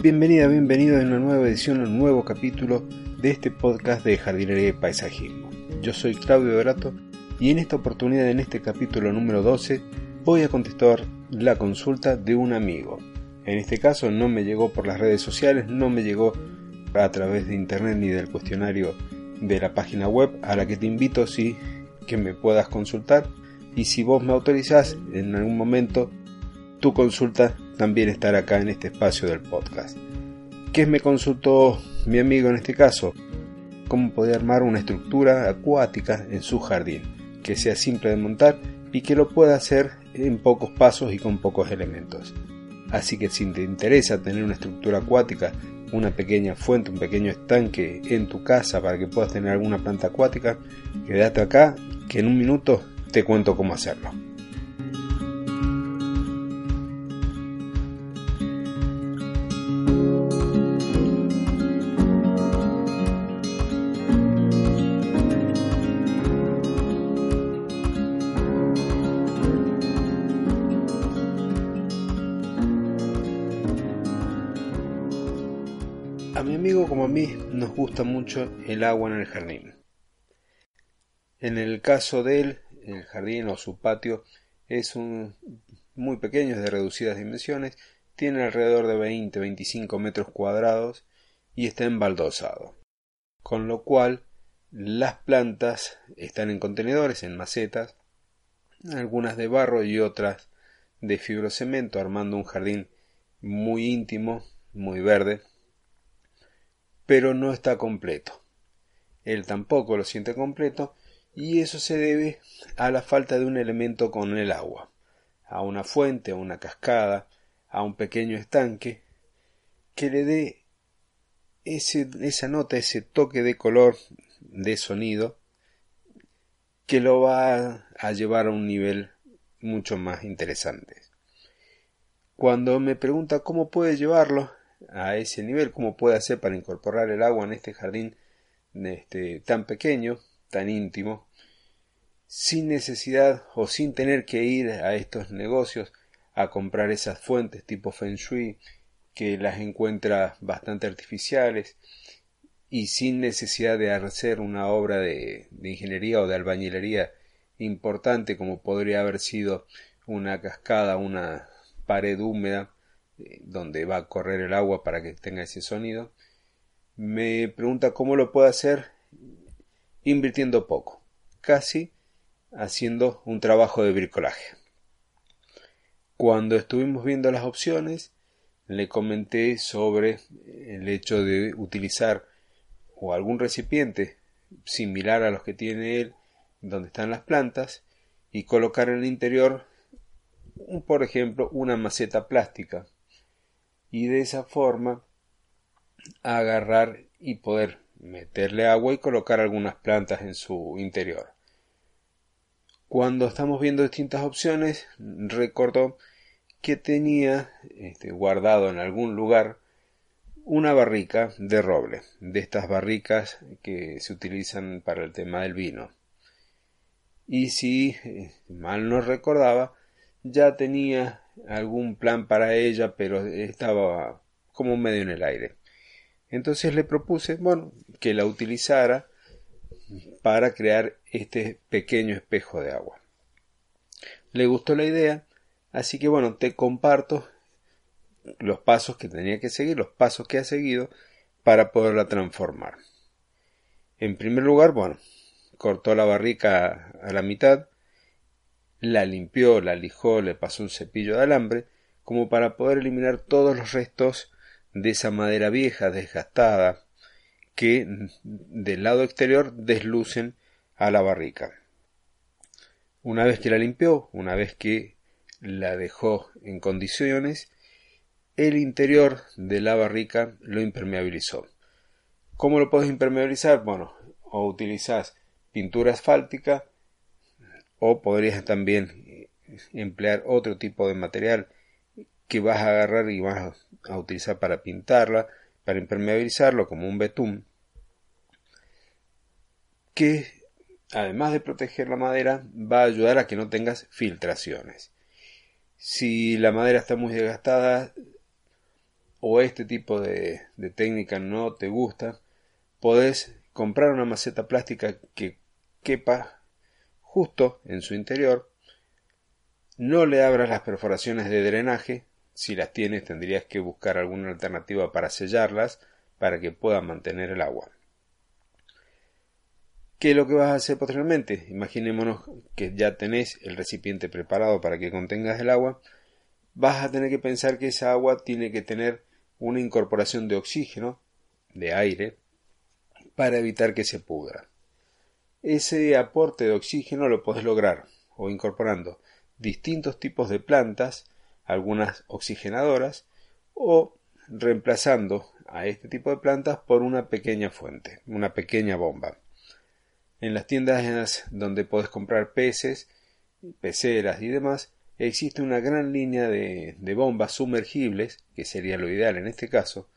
Bienvenida, bienvenido a una nueva edición, un nuevo capítulo de este podcast de jardinería y paisajismo. Yo soy Claudio Dorato y en esta oportunidad, en este capítulo número 12, voy a contestar la consulta de un amigo. En este caso no me llegó por las redes sociales, no me llegó a través de internet ni del cuestionario de la página web a la que te invito sí que me puedas consultar y si vos me autorizás en algún momento tu consulta también estar acá en este espacio del podcast. ¿Qué me consultó mi amigo en este caso? Cómo poder armar una estructura acuática en su jardín, que sea simple de montar y que lo pueda hacer en pocos pasos y con pocos elementos. Así que si te interesa tener una estructura acuática, una pequeña fuente, un pequeño estanque en tu casa para que puedas tener alguna planta acuática, quédate acá que en un minuto te cuento cómo hacerlo. Como a mí nos gusta mucho el agua en el jardín. En el caso de él, el jardín o su patio es un muy pequeño, es de reducidas dimensiones, tiene alrededor de 20-25 metros cuadrados y está embaldosado. Con lo cual las plantas están en contenedores, en macetas, algunas de barro y otras de fibrocemento, armando un jardín muy íntimo, muy verde, pero no está completo. Él tampoco lo siente completo y eso se debe a la falta de un elemento con el agua, a una fuente, a una cascada, a un pequeño estanque que le dé ese, esa nota, ese toque de color, de sonido, que lo va a llevar a un nivel mucho más interesante. Cuando me pregunta cómo puede llevarlo, a ese nivel, cómo puede hacer para incorporar el agua en este jardín este, tan pequeño, tan íntimo, sin necesidad o sin tener que ir a estos negocios a comprar esas fuentes tipo Feng Shui que las encuentra bastante artificiales y sin necesidad de hacer una obra de, de ingeniería o de albañilería importante como podría haber sido una cascada, una pared húmeda donde va a correr el agua para que tenga ese sonido, me pregunta cómo lo puedo hacer invirtiendo poco, casi haciendo un trabajo de bricolaje. Cuando estuvimos viendo las opciones, le comenté sobre el hecho de utilizar o algún recipiente similar a los que tiene él donde están las plantas y colocar en el interior por ejemplo una maceta plástica y de esa forma agarrar y poder meterle agua y colocar algunas plantas en su interior. Cuando estamos viendo distintas opciones, recordó que tenía este, guardado en algún lugar una barrica de roble, de estas barricas que se utilizan para el tema del vino. Y si eh, mal no recordaba, ya tenía algún plan para ella, pero estaba como medio en el aire. Entonces le propuse, bueno, que la utilizara para crear este pequeño espejo de agua. Le gustó la idea, así que bueno, te comparto los pasos que tenía que seguir, los pasos que ha seguido para poderla transformar. En primer lugar, bueno, cortó la barrica a la mitad, la limpió, la lijó, le pasó un cepillo de alambre, como para poder eliminar todos los restos de esa madera vieja, desgastada, que del lado exterior deslucen a la barrica. Una vez que la limpió, una vez que la dejó en condiciones, el interior de la barrica lo impermeabilizó. ¿Cómo lo puedes impermeabilizar? Bueno, o utilizas pintura asfáltica o podrías también eh, emplear otro tipo de material que vas a agarrar y vas a utilizar para pintarla, para impermeabilizarlo como un betún, que además de proteger la madera va a ayudar a que no tengas filtraciones. Si la madera está muy desgastada, o este tipo de, de técnica no te gusta, podés comprar una maceta plástica que quepa justo en su interior. No le abras las perforaciones de drenaje. Si las tienes tendrías que buscar alguna alternativa para sellarlas para que puedan mantener el agua. ¿Qué es lo que vas a hacer posteriormente? Imaginémonos que ya tenés el recipiente preparado para que contengas el agua. Vas a tener que pensar que esa agua tiene que tener una incorporación de oxígeno, de aire, para evitar que se pudra. Ese aporte de oxígeno lo podés lograr o incorporando distintos tipos de plantas, algunas oxigenadoras, o reemplazando a este tipo de plantas por una pequeña fuente, una pequeña bomba. En las tiendas donde podés comprar peces, peceras y demás, existe una gran línea de, de bombas sumergibles, que sería lo ideal en este caso,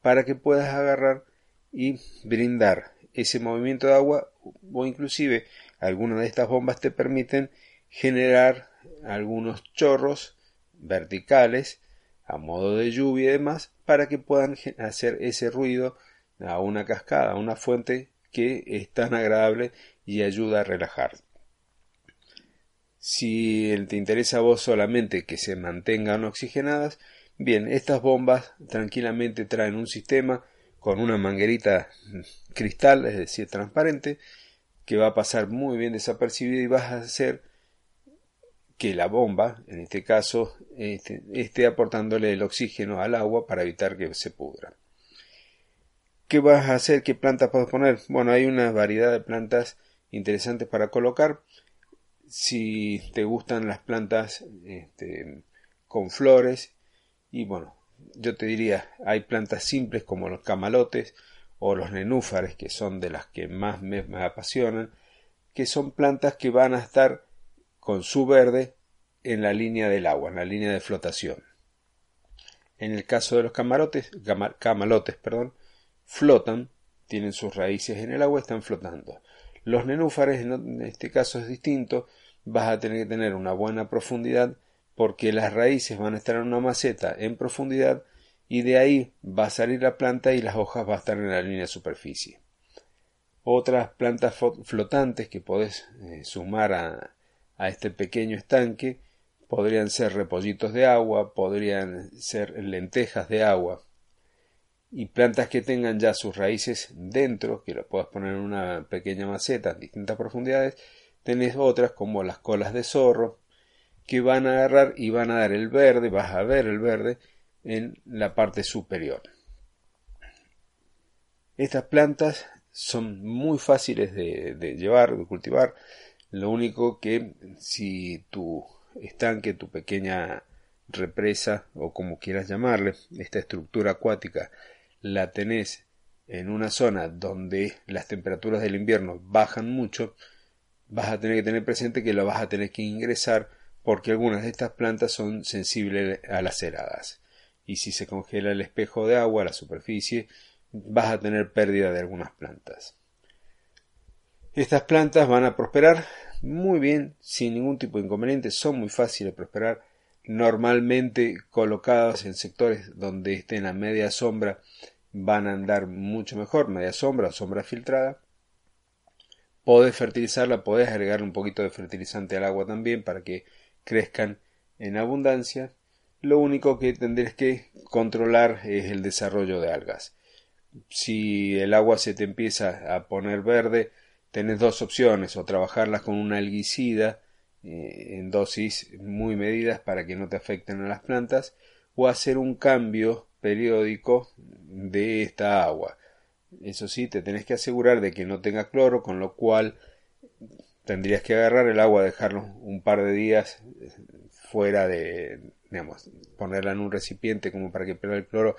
para que puedas agarrar y brindar ese movimiento de agua o inclusive algunas de estas bombas te permiten generar algunos chorros verticales a modo de lluvia y demás para que puedan hacer ese ruido a una cascada, a una fuente que es tan agradable y ayuda a relajar. Si te interesa a vos solamente que se mantengan oxigenadas, bien, estas bombas tranquilamente traen un sistema con una manguerita cristal, es decir, transparente, que va a pasar muy bien desapercibido y vas a hacer que la bomba, en este caso, este, esté aportándole el oxígeno al agua para evitar que se pudra. ¿Qué vas a hacer? ¿Qué plantas puedes poner? Bueno, hay una variedad de plantas interesantes para colocar. Si te gustan las plantas este, con flores, y bueno, yo te diría, hay plantas simples como los camalotes o los nenúfares, que son de las que más me, me apasionan, que son plantas que van a estar con su verde en la línea del agua, en la línea de flotación. En el caso de los camarotes, camalotes, perdón, flotan, tienen sus raíces en el agua, están flotando. Los nenúfares, en este caso es distinto, vas a tener que tener una buena profundidad porque las raíces van a estar en una maceta en profundidad y de ahí va a salir la planta y las hojas van a estar en la línea de superficie. Otras plantas flotantes que podés eh, sumar a, este pequeño estanque podrían ser repollitos de agua, podrían ser lentejas de agua, y plantas que tengan ya sus raíces dentro, que lo puedas poner en una pequeña maceta en distintas profundidades, tenés otras como las colas de zorro, que van a agarrar y van a dar el verde, vas a ver el verde en la parte superior. Estas plantas son muy fáciles de, llevar, de cultivar, lo único que si tu estanque, tu pequeña represa o como quieras llamarle, esta estructura acuática la tenés en una zona donde las temperaturas del invierno bajan mucho, vas a tener que tener presente que lo vas a tener que ingresar porque algunas de estas plantas son sensibles a las heladas. Y si se congela el espejo de agua, la superficie, vas a tener pérdida de algunas plantas. Estas plantas van a prosperar muy bien, sin ningún tipo de inconveniente, son muy fáciles de prosperar, normalmente colocadas en sectores donde estén a media sombra van a andar mucho mejor, media sombra o sombra filtrada. Podés fertilizarla, podés agregar un poquito de fertilizante al agua también para que crezcan en abundancia. Lo único que tendréis que controlar es el desarrollo de algas. Si el agua se te empieza a poner verde, tenés dos opciones, o trabajarlas con un alguicida eh, en dosis muy medidas para que no te afecten a las plantas, o hacer un cambio periódico de esta agua. Eso sí, te tenés que asegurar de que no tenga cloro, con lo cual tendrías que agarrar el agua, dejarlo un par de días fuera de, digamos, ponerla en un recipiente como para que pierda el cloro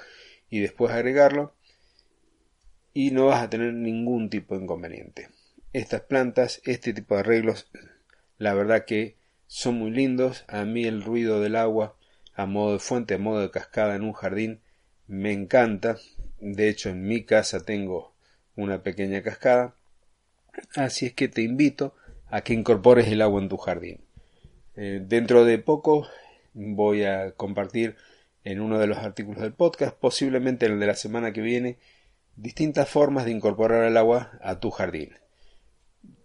y después agregarlo y no vas a tener ningún tipo de inconveniente. Estas plantas, este tipo de arreglos, la verdad que son muy lindos. A mí el ruido del agua a modo de fuente, a modo de cascada en un jardín me encanta. De hecho, en mi casa tengo una pequeña cascada. Así es que te invito a que incorpores el agua en tu jardín. Eh, dentro de poco voy a compartir en uno de los artículos del podcast, posiblemente en el de la semana que viene, distintas formas de incorporar el agua a tu jardín.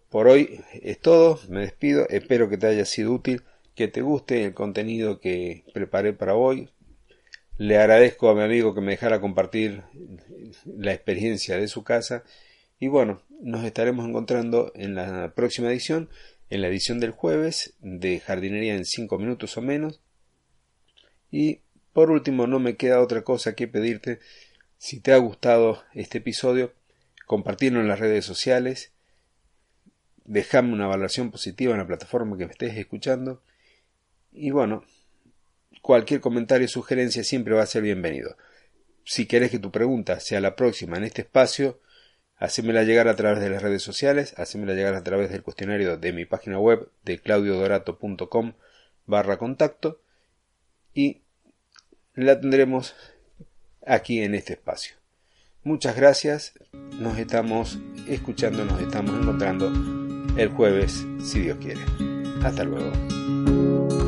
Por hoy es todo, me despido, espero que te haya sido útil, que te guste el contenido que preparé para hoy. Le agradezco a mi amigo que me dejara compartir la experiencia de su casa y bueno, nos estaremos encontrando en la próxima edición, en la edición del jueves de jardinería en 5 minutos o menos. Y por último, no me queda otra cosa que pedirte, si te ha gustado este episodio, compartirlo en las redes sociales, dejame una valoración positiva en la plataforma que me estés escuchando y bueno, cualquier comentario o sugerencia siempre va a ser bienvenido. Si querés que tu pregunta sea la próxima en este espacio, hacémela llegar a través de las redes sociales, hacémela llegar a través del cuestionario de mi página web de claudiodorato.com barra contacto y la tendremos aquí en este espacio. Muchas gracias, nos estamos escuchando, nos estamos encontrando el jueves, si Dios quiere. Hasta luego.